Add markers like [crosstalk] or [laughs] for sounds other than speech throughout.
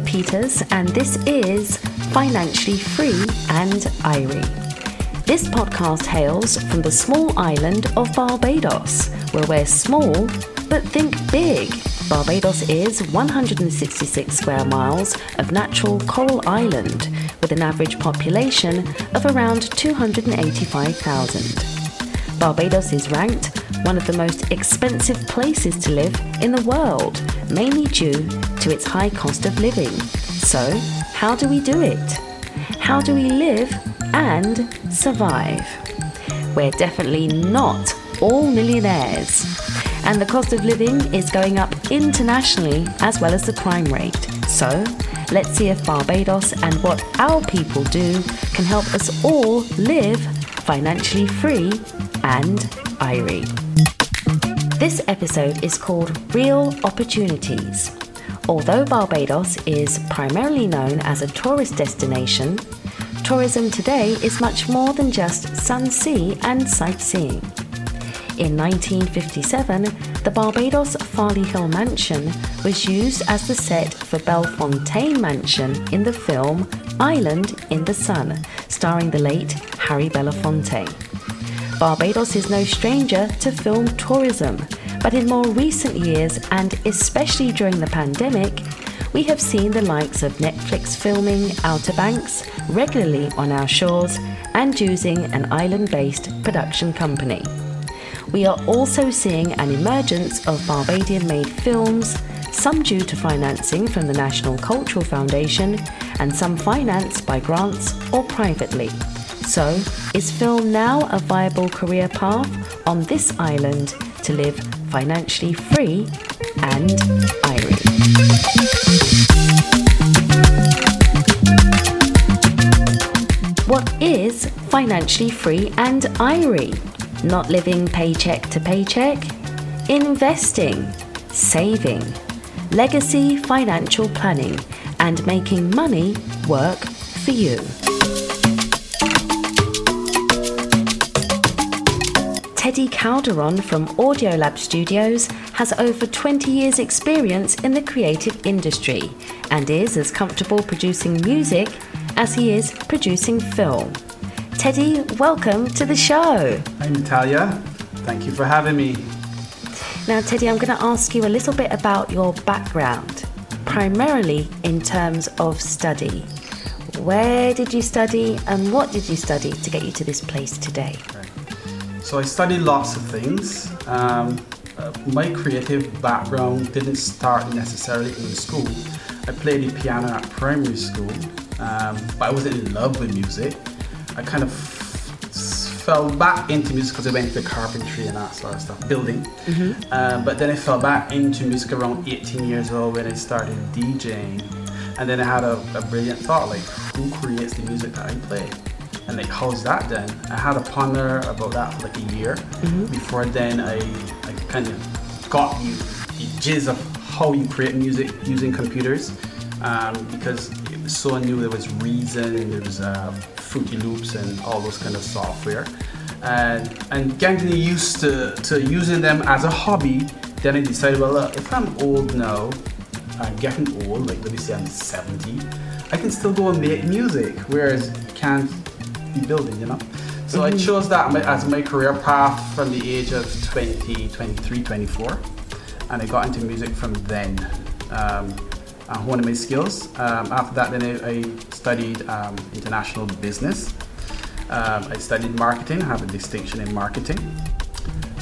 Peters, and this is Financially Free and Irie. This podcast hails from the small island of Barbados, where we're small but think big. Barbados is 166 square miles of natural coral island with an average population of around 285,000. Barbados is ranked one of the most expensive places to live in the world, mainly due to its high cost of living. So, how do we do it? How do we live and survive? We're definitely not all millionaires. And the cost of living is going up internationally as well as the crime rate. So, let's see if Barbados and what our people do can help us all live financially free and irie. This episode is called Real Opportunities. Although Barbados is primarily known as a tourist destination, tourism today is much more than just sun, sea, and sightseeing. In 1957, the Barbados Farley Hill Mansion was used as the set for Bellefontaine Mansion in the film Island in the Sun, starring the late Harry Belafonte. Barbados is no stranger to film tourism, but in more recent years, and especially during the pandemic, we have seen the likes of Netflix filming Outer Banks regularly on our shores and using an island based production company. We are also seeing an emergence of Barbadian made films, some due to financing from the National Cultural Foundation and some financed by grants or privately. So, is film now a viable career path on this island to live financially free and irie? What is financially free and irie? Not living paycheck to paycheck? Investing, saving, legacy financial planning, and making money work for you. Teddy Calderon from Audiolab Studios has over 20 years' experience in the creative industry and is as comfortable producing music as he is producing film. Teddy, welcome to the show. Hi, Natalya. Thank you for having me. Now, Teddy, I'm going to ask you a little bit about your background, primarily in terms of study. Where did you study and what did you study to get you to this place today? So I studied lots of things. Um, uh, my creative background didn't start necessarily in school. I played the piano at primary school, um, but I wasn't in love with music. I kind of fell back into music because I went into carpentry and that sort of stuff, building. Mm-hmm. Uh, but then I fell back into music around 18 years old when I started DJing. And then I had a, a brilliant thought like, who creates the music that I play? And they how's that then. I had a ponder about that for like a year. Mm-hmm. Before then, I, I kind of got you the jizz of how you create music using computers um, because it was so new. There was Reason and there was uh, Fruity Loops and all those kind of software. And, and getting used to, to using them as a hobby, then I decided, well, look, if I'm old now, I'm getting old, like let me say I'm 70, I can still go and make music, whereas can't be building, you know. So mm-hmm. I chose that as my career path from the age of 20, 23, 24, and I got into music from then. Um, and honing my skills. Um, after that, then I, I studied um, international business. Um, I studied marketing. I have a distinction in marketing.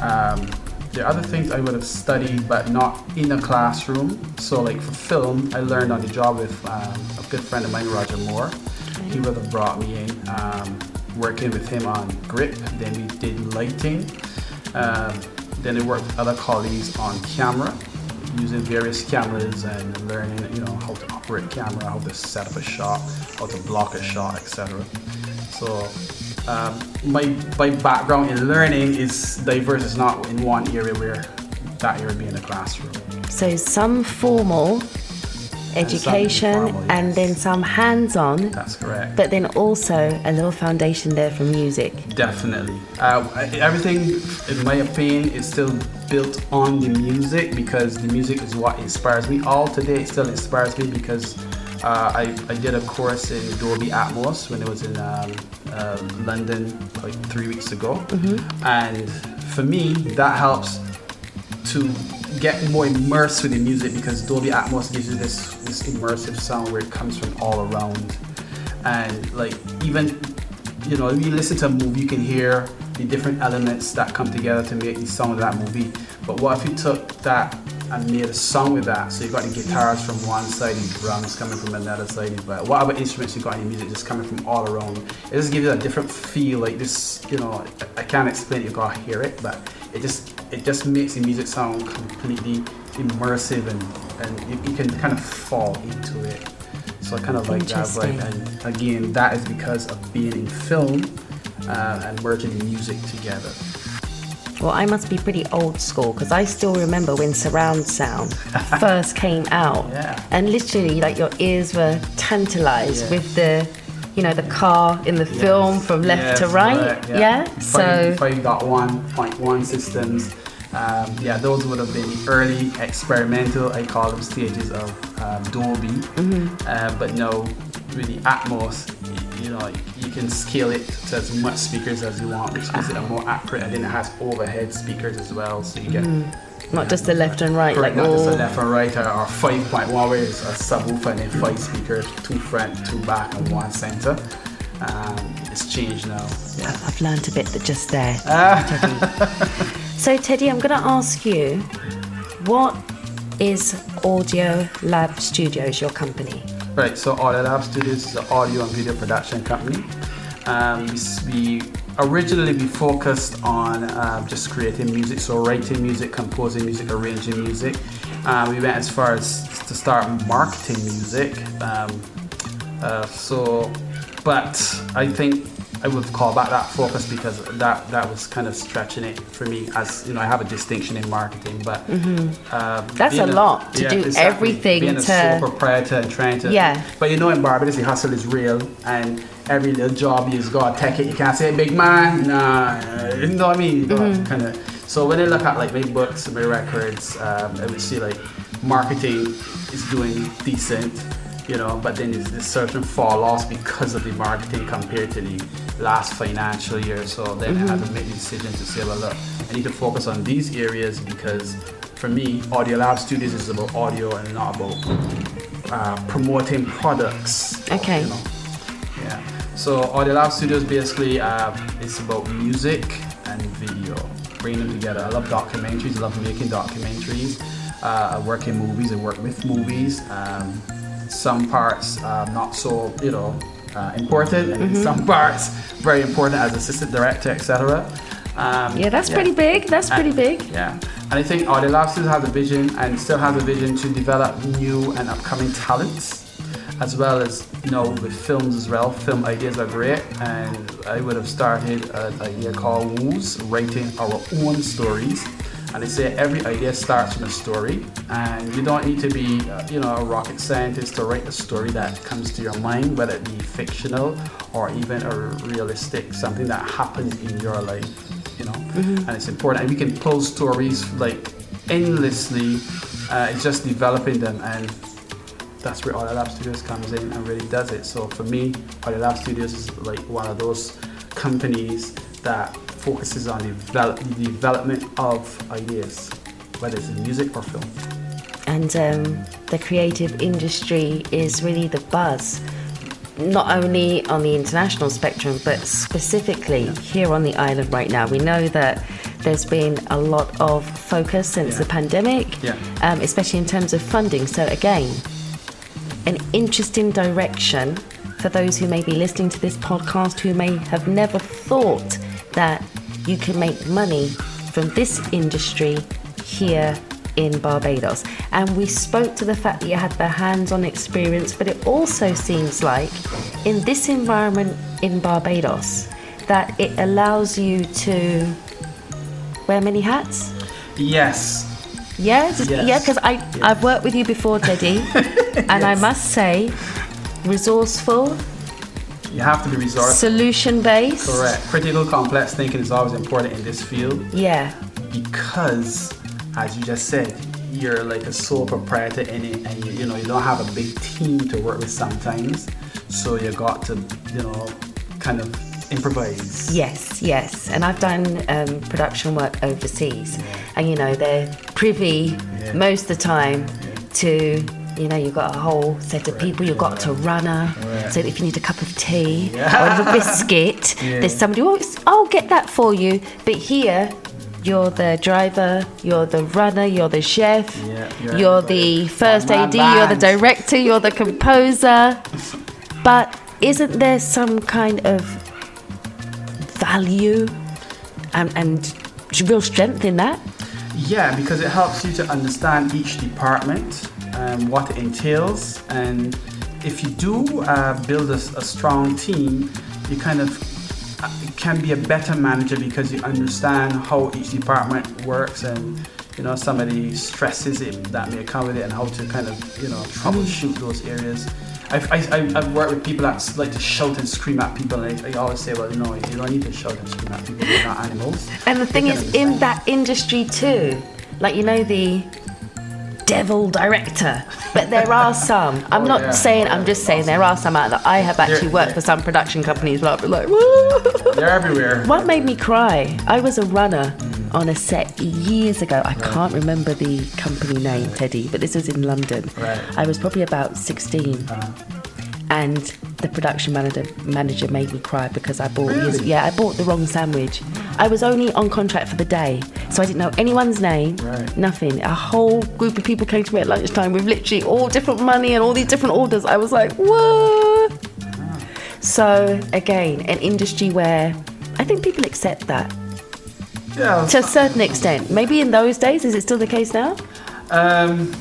Um, there are other things I would have studied, but not in a classroom. So, like for film, I learned on the job with um, a good friend of mine, Roger Moore he would have brought me in, um, working with him on grip. Then we did lighting. Um, then I worked with other colleagues on camera, using various cameras and learning, you know, how to operate camera, how to set up a shot, how to block a shot, etc. So um, my my background in learning is diverse. It's not in one area where that area being a classroom. So some formal education and, and then some hands on. That's correct. But then also a little foundation there for music. Definitely. Uh, everything, in my opinion, is still built on the music because the music is what inspires me. All today it still inspires me because Uh, I, I did a course in Dolby Atmos when it was in um, uh, London like three weeks ago. And for me, that helps to get more immersed with the music because Dolby Atmos gives you this, this immersive sound where it comes from all around. And like even you know, if you listen to a movie, you can hear the different elements that come together to make the sound of that movie. But what if you took that and made a song with that? So you got the guitars from one side, the drums coming from another side, but what other instruments you got in your music just coming from all around. It just gives you a different feel. Like this, you know, I I can't explain it. You gotta hear it, but it just it just makes the music sound completely immersive and and you, you can kind of fall into it. So I kind of like that vibe. And again, that is because of being in film uh, and merging music together. Well, I must be pretty old school because I still remember when surround sound [laughs] first came out. Yeah. And literally, like your ears were tantalized Yeah. with the, you know, the car in the film from left Yes, to right. correct, yeah. So, 5.1.1 systems. Um, yeah, those would have been early experimental, I call them stages of um, Dolby. Mm-hmm. Uh, but no, with the Atmos, you know, you can scale it to as much speakers as you want, which gives it a more accurate, and then it has overhead speakers as well, so you get not just the left and right, Correct, like not just all. a left and right or, or 5.1 where it's a subwoofer and then five speakers, two front, two back and one center. Um, it's changed now. Yeah. I've learned a bit that just there. [laughs] Ah. Teddy. [laughs] so, Teddy, I'm going to ask you, what is Audio Lab Studios, your company? Right, so Audio Lab Studios is an audio and video production company. Um, we, we originally we focused on um, just creating music, so writing music, composing music, arranging music. Um, we went as far as to start marketing music. Um, uh, so, but I think I would call back that focus because that that was kind of stretching it for me. As you know, I have a distinction in marketing, but uh, Mm-hmm. That's being a lot to do everything being a sole proprietor and trying to Yeah. but you know in Barbados the hustle is real and every little job you've gotta take it. You can't say big man, nah you know what I mean? You Mm-hmm. kinda so when I look at like my books and my records, um, I would see like marketing is doing decent, you know, but then there's this certain fall off because of the marketing compared to the last financial year. So then I had to make the decision to say, well look, I need to focus on these areas because for me, Audio Lab Studios is about audio and not about uh, promoting products. Okay. You know. Yeah. So Audio Lab Studios basically uh, it's about music and video, bringing them together. I love documentaries. I love making documentaries. Uh, I work in movies. I work with movies. Um, some parts uh, not so you know uh, important, and Mm-hmm. some parts very important as assistant director, etc. Um, Yeah, that's pretty big. That's pretty big. Yeah, and I think Audio Lab still has a vision and still has a vision to develop new and upcoming talents, as well as you know with films as well. Film ideas are great, and I would have started an idea called Woos, writing our own stories. And they say every idea starts from a story, and you don't need to be, uh, you know, a rocket scientist to write a story that comes to your mind, whether it be fictional or even a realistic, something that happened in your life you know? And it's important. And we can pull stories like endlessly uh, it's just developing them. And that's where Audio Lab Studios comes in and really does it. So for me Audio Lab Studios is like one of those companies that focuses on the develop, the development of ideas whether it's in music or film and um, the creative industry is really the buzz not only on the international spectrum but specifically here on the island right now we know that there's been a lot of focus since Yeah. the pandemic Yeah. um, especially in terms of funding so again an interesting direction for those who may be listening to this podcast who may have never thought that you can make money from this industry here in Barbados. And we spoke to the fact that you had the hands on experience, but it also seems like in this environment in Barbados that it allows you to wear many hats. yes Yeah, just, Yes. yeah, because I I've worked with you before, Teddy, [laughs] and I must say, resourceful, you have to be resourceful solution based. correct critical complex thinking is always important in this field Yeah, because, as you just said, you're like a sole proprietor in it and you, you know you don't have a big team to work with sometimes so you got to you know kind of improvise Yes, yes. And I've done um, production work overseas. And, you know, they're privy Yeah. most of the time to, you know, you've got a whole set of people. You've got a runner. So if you need a cup of tea Yeah. or a biscuit, [laughs] Yeah. there's somebody, oh, I'll get that for you. But here, you're the driver, you're the runner, you're the chef, Yeah, you're you're the first AD, you're the director, you're the composer. But isn't there some kind of value and, and real strength in that? Yeah, because it helps you to understand each department, um, what it entails, and if you do uh, build a, a strong team, you kind of uh, can be a better manager because you understand how each department works and you know some of the stresses it, that may come with it and how to kind of you know troubleshoot those areas. I've, I, I- I've worked with people that like to shout and scream at people, and I, I always say, well, no, you don't need to shout and scream at people. They're not animals. And the thing is, understand. in that industry too, like you know, the devil director, but there are [laughs] some. I'm Oh, not yeah. saying, I'm just saying there are some out there. I have actually worked for some production companies where I've been like, "Whoa." They're everywhere. What made me cry? I was a runner on a set years ago. I can't remember the company name, Teddy, but this was in London. Right. I was probably about 16. Uh, And the production manager manager made me cry because I bought his, yeah I bought the wrong sandwich. I was only on contract for the day, so I didn't know anyone's name, Right. nothing. A whole group of people came to me at lunchtime with literally all different money and all these different orders. I was like, what? So again, an industry where I think people accept that yeah. to a certain extent. Maybe in those days, is it still the case now? Um,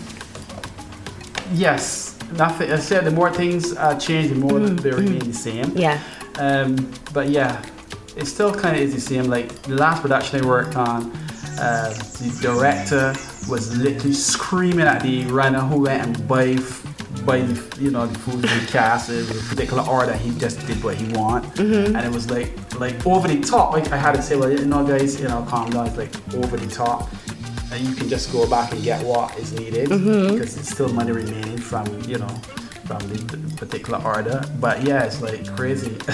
yes, nothing. I said the more things uh, change, the more they remain the same. Yeah. Um, but yeah, it still kind of is the same. Like the last production I worked on, uh, the director was literally screaming at the runner who went and buy, buy the, you know, the food the cast in a particular order. He just did what he want, and it was like like over the top. Like I had to say, well, you know, guys, you know, calm down. It's like over the top. And you can just go back and get what is needed because it's still money remaining from you know from the particular order. But yeah, it's like crazy. [laughs]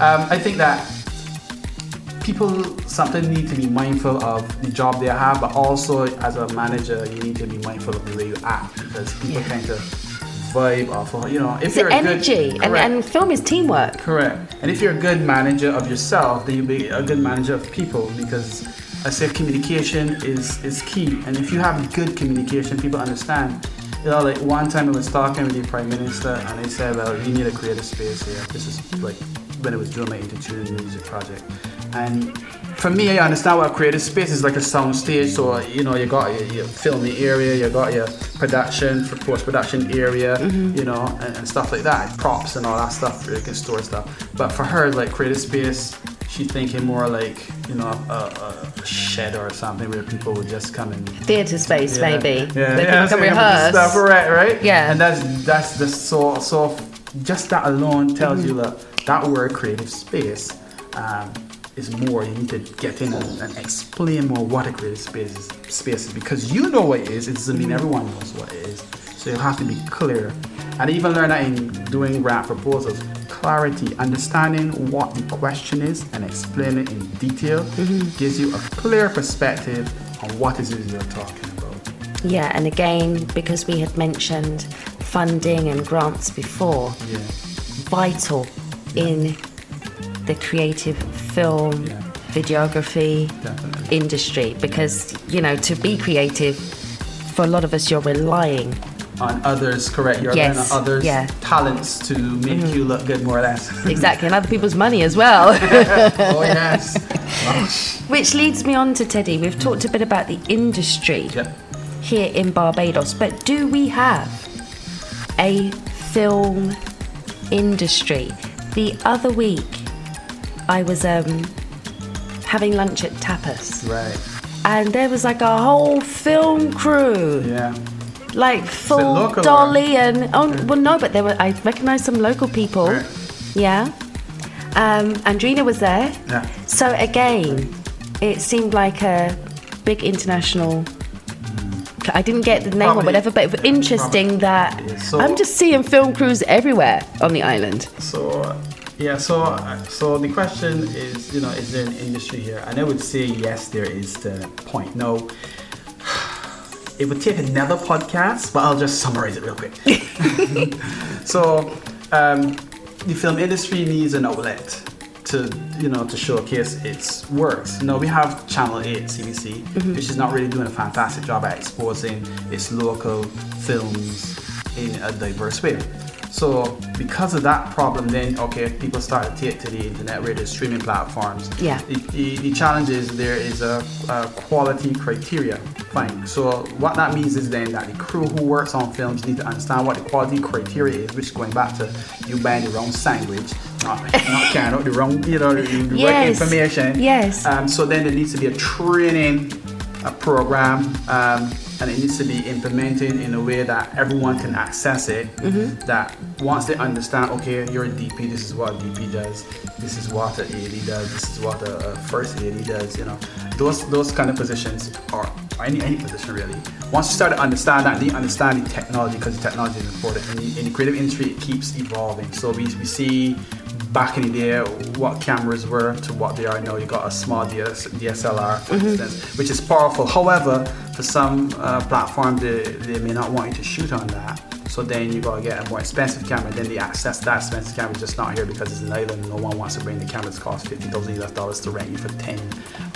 um, I think that people sometimes need to be mindful of the job they have, but also as a manager, you need to be mindful of the way you act because people Yeah. kind of vibe off of you know if It's you're a good- energy, and, and film is teamwork. Correct. And if you're a good manager of yourself, then you'll be a good manager of people because I say communication is, is key. And if you have good communication, people understand. You know, like one time I was talking with the Prime Minister and they said, well, you need to create a creative space here. This is like when I was doing my Intertune music project. And for me, I understand what a creative space is like a sound stage. So, you know, you got your, your filming area, you got your production, for post-production area, mm-hmm. you know, and, and stuff like that. Props and all that stuff, where you can store stuff. But for her, like creative space, she's thinking more like, you know, a, a shed or something where people would just come and Theatre space, yeah. maybe. Yeah, yeah, so rehearse. Stuff, right, right. Yeah. And that's that's the so so. Just that alone tells you that that word creative space um, is more. You need to get in and, and explain more what a creative space is, space is because you know what it is. It doesn't mean everyone knows what it is. So you have to be clear. And even learn that in doing rap proposals. Clarity, understanding what the question is and explain it in detail mm-hmm. gives you a clear perspective on what it is you're talking about. Yeah, and again, because we had mentioned funding and grants before, Yeah. vital in the creative film, Yeah. videography Definitely. industry because, you know, to be creative, for a lot of us, you're relying. On others, correct? You're Yes, relying on others' yeah. Mm-hmm. talents to make you look good, more or less. [laughs] Exactly, and other people's money as well. [laughs] oh yes. [laughs] Which leads me on to Teddy. We've talked a bit about the industry Yep. here in Barbados, but do we have a film industry? The other week, I was um, having lunch at Tapas, Right. and there was like a whole film crew, Yeah. Like full dolly and oh well no, but there were I recognised some local people. Right. Yeah. Um, Andrina was there. Yeah. So again, it seemed like a big international I didn't get the name Probably- or whatever, but it was interesting that Yeah, so- I'm just seeing film crews everywhere on the island. So, yeah, so so the question is, you know, is there an industry here? And I would say yes, there is. The point. No, it would take another podcast, but I'll just summarize it real quick. [laughs] so, um, the film industry needs an outlet to, you know, to showcase its works. Know, we have Channel 8, CBC, which is not really doing a fantastic job at exposing its local films in a diverse way. So because of that problem, then okay, people start to take to the internet where there's streaming platforms. Yeah. The, the, the challenge is there is a, a quality criteria. Fine. So what that means is then that the crew who works on films need to understand what the quality criteria is, which is going back to you buying the wrong sandwich, not, not [laughs] carrying out the wrong, you know, the, the right Yes. information. Yes. Um, so then there needs to be a training a program um, and it needs to be implemented in a way that everyone can access it mm-hmm. that once they understand okay you're a dp this is what a dp does this is what an AD does this is what uh, a, a first AD does you know. Those those kind of positions are any, any position really. Once you start to understand that you understand the technology because the technology is important in the, in the creative industry it keeps evolving. So we, we see back in the day what cameras were to what they are now. You got a small DS, DSLR, for mm-hmm. instance, which is powerful. However, for some uh, platforms, they, they may not want you to shoot on that. So then you gotta get a more expensive camera. Then the access to that expensive camera is just not here because it's an island. No one wants to bring the camera cameras. Cost fifty thousand US dollars to rent you for ten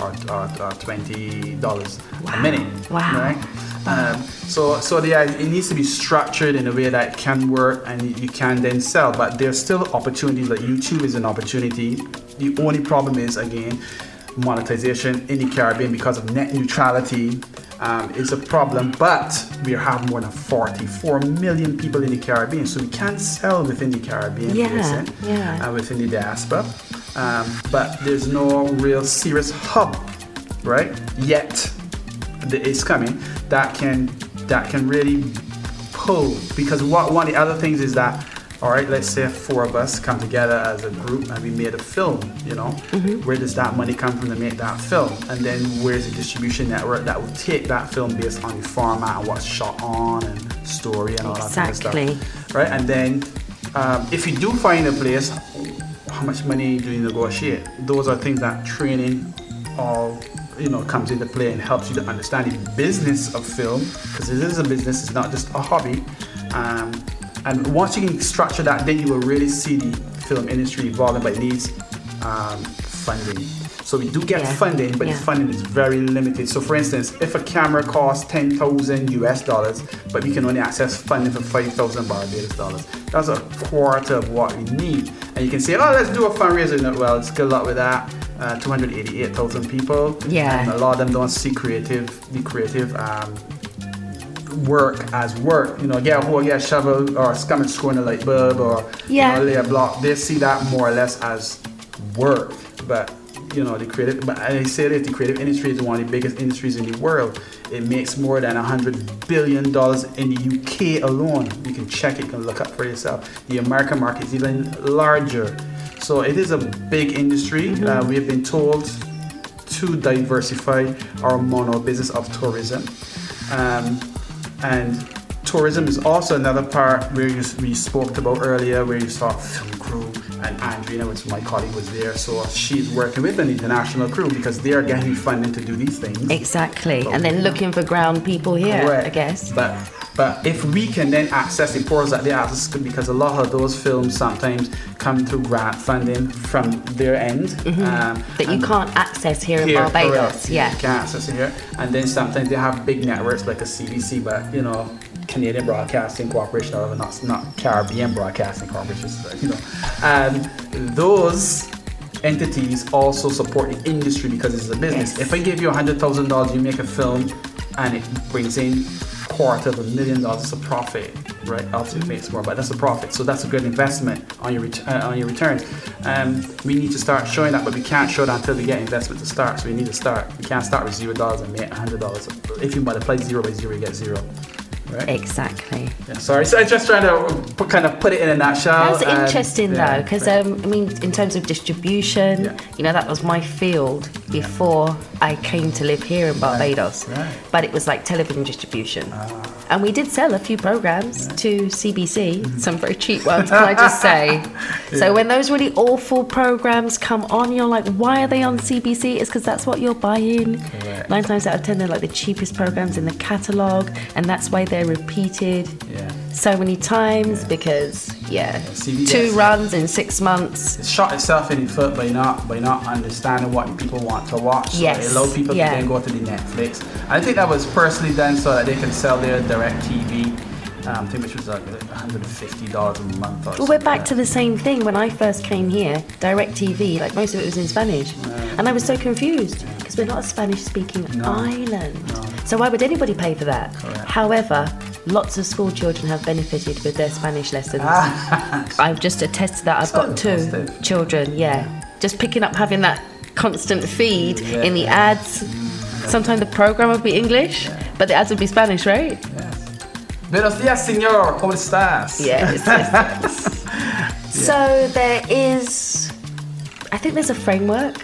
or, or, or twenty dollars a minute. Wow. Right? Um, so, so the, it needs to be structured in a way that it can work and you can then sell. But there's still opportunities. Like YouTube is an opportunity. The only problem is again monetization in the Caribbean because of net neutrality um, is a problem. But we have more than 44 million people in the Caribbean, so we can't sell within the Caribbean Yeah, basin, yeah. uh, within the diaspora. Um, but there's no real serious hub, right? Yet that is coming that can that can really pull because what one of the other things is that all right let's say four of us come together as a group and we made a film you know? Where does that money come from to make that film? And then where's the distribution network that will take that film based on the format and what's shot on and story and all that kind of stuff? Right and then um, if you do find a place how much money do you negotiate? Those are things that training all you know comes into play and helps you to understand the business of film because it is a business it's not just a hobby. Um, and once you can structure that then you will really see the film industry evolving but it needs um, funding so we do get Yeah. funding but Yeah. the funding is very limited so for instance if a camera costs 10,000 US dollars but we can only access funding for 5,000 Barbados dollars that's a quarter of what we need and you can say oh let's do a fundraiser well it's good luck with that uh, 288,000 people Yeah. and a lot of them don't see creative the creative um, work as work. You know, get a hoe, get a shovel, or scum and screw in a light bulb, or Yeah. you know, lay a block. They see that more or less as work. But you know, the creative. But I say that the creative industry is one of the biggest industries in the world. It makes more than a hundred billion dollars in the UK alone. You can check it. You can look up for yourself. The American market is even larger. So it is a big industry. Uh, we have been told to diversify our mono business of tourism. Um, and tourism is also another part where you, we spoke about earlier, where you saw film crew and Andrina, which my colleague was there. So she's working with an international crew because they are getting funding to do these things. Exactly. And then looking for ground people here, Correct. I guess. But but if we can then access the portals that they access, because a lot of those films sometimes come through grant funding from their end. Um, Mm-hmm. That you can't access here in here, Barbados. Yeah. You can't access it here. And then sometimes they have big networks like a CBC, but you know, Canadian Broadcasting Corporation or not not Caribbean Broadcasting Corporation, you know. And those entities also support the industry because it's a business. Yes. If I give you a hundred thousand dollars, you make a film and it brings in quarter of a million dollars of profit, right? It makes more, but that's a profit. So that's a good investment on your ret- uh, on your returns. Um, we need to start showing that, but we can't show that until we get investment to start. So we need to start. We can't start with zero dollars and make a hundred dollars. If you multiply zero by zero, you get zero. Right? Exactly. Yeah, sorry, so I just trying to put, kind of put it in a nutshell. That's and- interesting yeah, though, because right. um, I mean, in terms of distribution, Yeah. you know, that was my field before I came to live here in Barbados. right. Ah. But it was like television distribution, and we did sell a few programs to CBC, Mm-hmm. some very cheap ones, can I just say? [laughs] So when those really awful programs come on, you're like, why are they on CBC? It's because that's what you're buying. Correct. Nine times out of ten, they're like the cheapest programs in the catalogue, and that's why they're repeated Yeah. so many times because yeah, CBS. two runs in six months. It shot itself in the foot by not by not understanding what people want to watch. So Yes, it allowed people yeah. to then go to the Netflix. I think that was personally done so that they can sell their direct TV. Um, I think which was like $150 a month. Or Well, we're back to the same thing. When I first came here, Direct TV, like most of it was in Spanish, and I was so confused because we're not a Spanish-speaking No. island. No. So why would anybody pay for that? Correct. However, lots of school children have benefited with their Spanish lessons. Ah. I've just attested that. I've So got two positive. children. Yeah, just picking up having that constant feed Yeah. in the ads. Sometimes the program would be English, but the ads would be Spanish, right? Yes. Buenos días, señor. ¿Cómo estás? Yes. yes, yes. [laughs] So there is, I think there's a framework.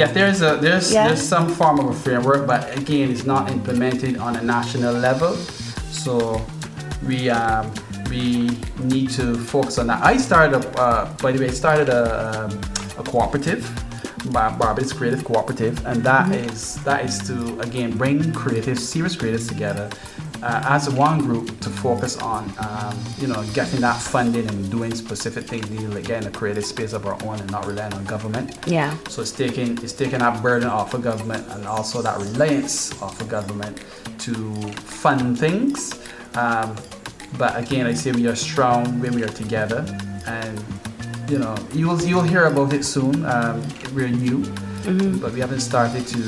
Yeah, there's a there's Yeah. there's some form of a framework, but again, it's not implemented on a national level. So we um, we need to focus on that. I started a uh, by the way, I started a, um, a cooperative, Bar- Barbados Creative Cooperative, and that is that is to again bring creative, serious creatives together. Uh, as one group to focus on, um, you know, getting that funding and doing specific things, like getting a creative space of our own and not relying on government. Yeah. So it's taking it's taking that burden off of government and also that reliance off of government to fund things. Um, but again, I say we are strong when we are together, and you know you'll you'll hear about it soon. Um, we're new, but we haven't started to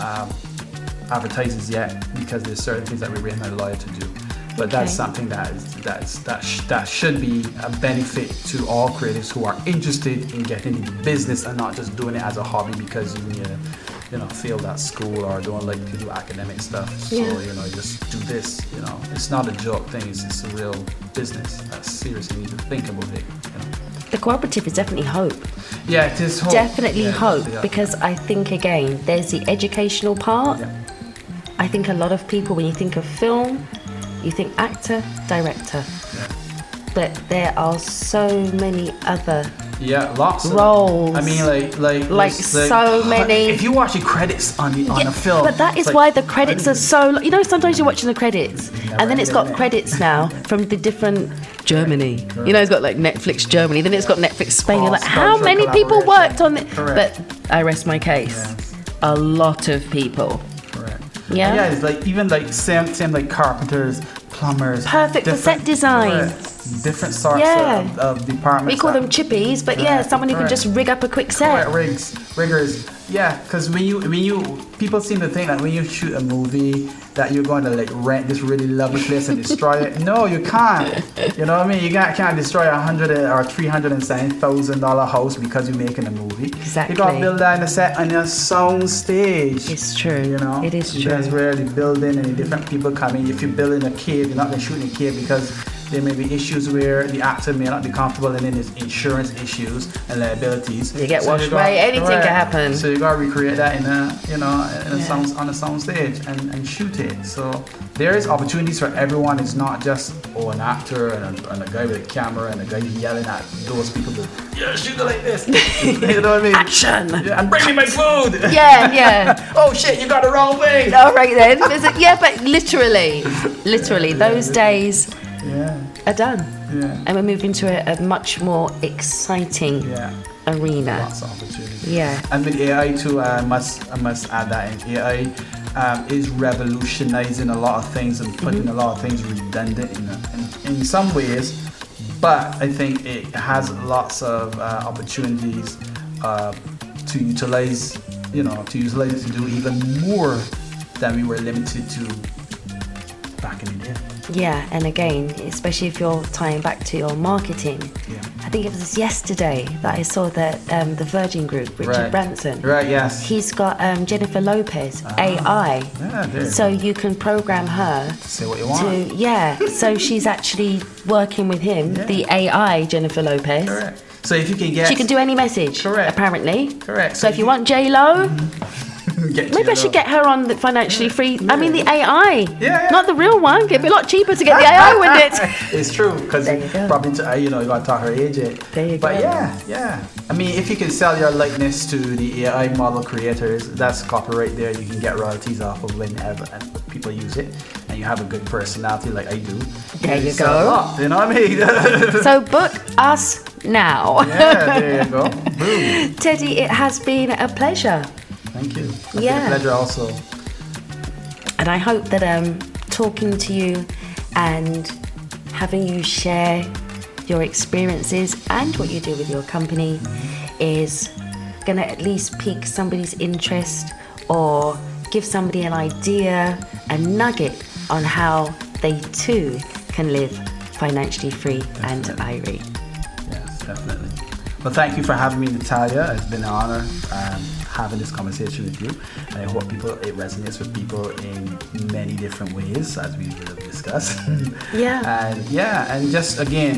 um, advertise this yet because there's certain things that we're waiting on a to do. But that's Okay. something that is that's that sh- that should be a benefit to all creatives who are interested in getting into business and not just doing it as a hobby because you uh, you know failed at school or don't like to do academic stuff. So Yeah. you know just do this. You know it's not a joke thing. It's, it's a real business. That's serious. You need to think about it. You know. The cooperative is definitely hope. Yeah, it is hope. Definitely Yeah, hope yeah. because I think again there's the educational part. Yeah. I think a lot of people when you think of film, you think actor, director. Yeah. But there are so many other Yeah, lots of Roles. I mean, like, like, Like so [laughs] many- If you watch the credits on the on Yeah, a film, But that is like- why the credits are so. You know, sometimes you're watching the credits, and then it's got ending. credits now [laughs] from the different Germany. You know, it's got like Netflix Germany, then it's got Netflix Spain. You're like, how many people worked on it? Correct. But I rest my case. Yes. A lot of people. Yeah? Yeah, it's like even like same same like carpenters, plumbers. Perfect for set design. correct. Different sorts Yeah. of, of departments. We call them chippies, but yeah, someone who can just rig up a quick set. Correct, rigs, riggers. Yeah, because when you when you people seem to think that when you shoot a movie that you're going to like rent this really lovely place and destroy it. No, you can't. You know what I mean? You can't, can't destroy a hundred or three hundred and seven thousand dollar house because you're making a movie. Exactly. You gotta build that in a set on your sound stage. It's true. You know, It is true. That's where the building and different people coming. If you build in a cave, you're not gonna shoot in a cave because there may be issues where the actor may not be comfortable, and then there's insurance issues and liabilities. You get washed you gotta- away, anything can happen. So you gotta recreate that in a, you know, in a Yeah. sound, on a sound stage and, and shoot it. So there is opportunities for everyone. It's not just oh an actor and a, and a guy with a camera and a guy yelling at those people to yeah shoot it like this. [laughs] [laughs] you know what I mean? Action. Yeah, and bring me my food. [laughs] Yeah, yeah. oh shit, you got the wrong way. All right then. Yeah, but literally, literally, those days Yeah, are done, yeah, and we're moving to a, a much more exciting yeah. arena. Lots of opportunities. Yeah. And with AI too, I must I must add that in. AI um, is revolutionizing a lot of things and putting Mm-hmm. a lot of things redundant in, in in some ways, but I think it has lots of uh, opportunities uh, to utilize, you know, to utilize it to do even more than we were limited to back in the day. Yeah, and again, especially if you're tying back to your marketing, Yeah. I think it was yesterday that I saw that um, the Virgin Group, Richard Right. Branson, Right, yes. he's got um, Jennifer Lopez AI, Yeah, so you can program her Say what you want. to yeah. So she's actually working with him, Yeah. the AI Jennifer Lopez. Correct. So if you can get She can do any message, Correct. apparently. Correct. So So if you you- want J Lo, get [laughs] maybe I should get her on the financially free. I mean the AI, yeah. not the real one. It'd be a lot cheaper to get the AI, wouldn't it? [laughs] it's true because you probably to, uh, you know you got to talk her agent. There you but go. yeah, yeah. I mean, if you can sell your likeness to the AI model creators, that's copyright there. You can get royalties off of whenever people use it, and you have a good personality like I do. There you sell go. lot, you know what I mean? [laughs] So book us now. yeah, there you go. Boom. Teddy, it has been a pleasure. Thank you. It's been Yeah. a pleasure also. And I hope that um, talking to you and having you share your experiences and what you do with your company is going to at least pique somebody's interest or give somebody an idea, a nugget on how they too can live financially free and irie. Yes, definitely. Well, thank you for having me, Natalya. It's been an honor um, having this conversation with you. And I hope people it resonates with people in many different ways, as we will discuss. [laughs] Yeah. and yeah, and just again,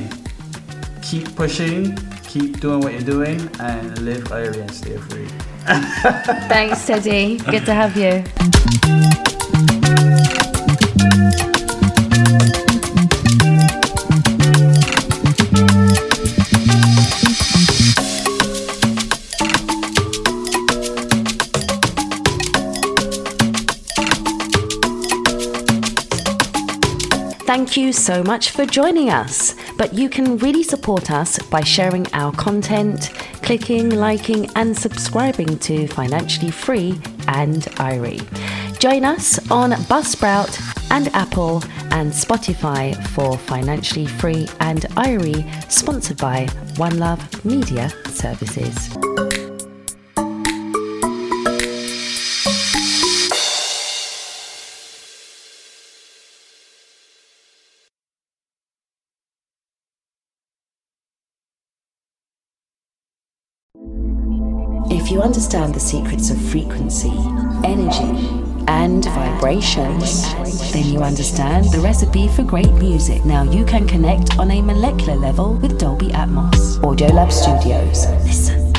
keep pushing, keep doing what you're doing, and live Irie and stay free. [laughs] Thanks, Teddy. Good to have you. Thank you so much for joining us. But you can really support us by sharing our content, clicking, liking, and subscribing to Financially Free and Irie. Join us on Buzzsprout and Apple and Spotify for Financially Free and Irie, sponsored by One Love Media Services. You understand the secrets of frequency, energy, and vibrations, then you understand the recipe for great music. Now you can connect on a molecular level with Dolby Atmos. Audio Lab Studios. Listen.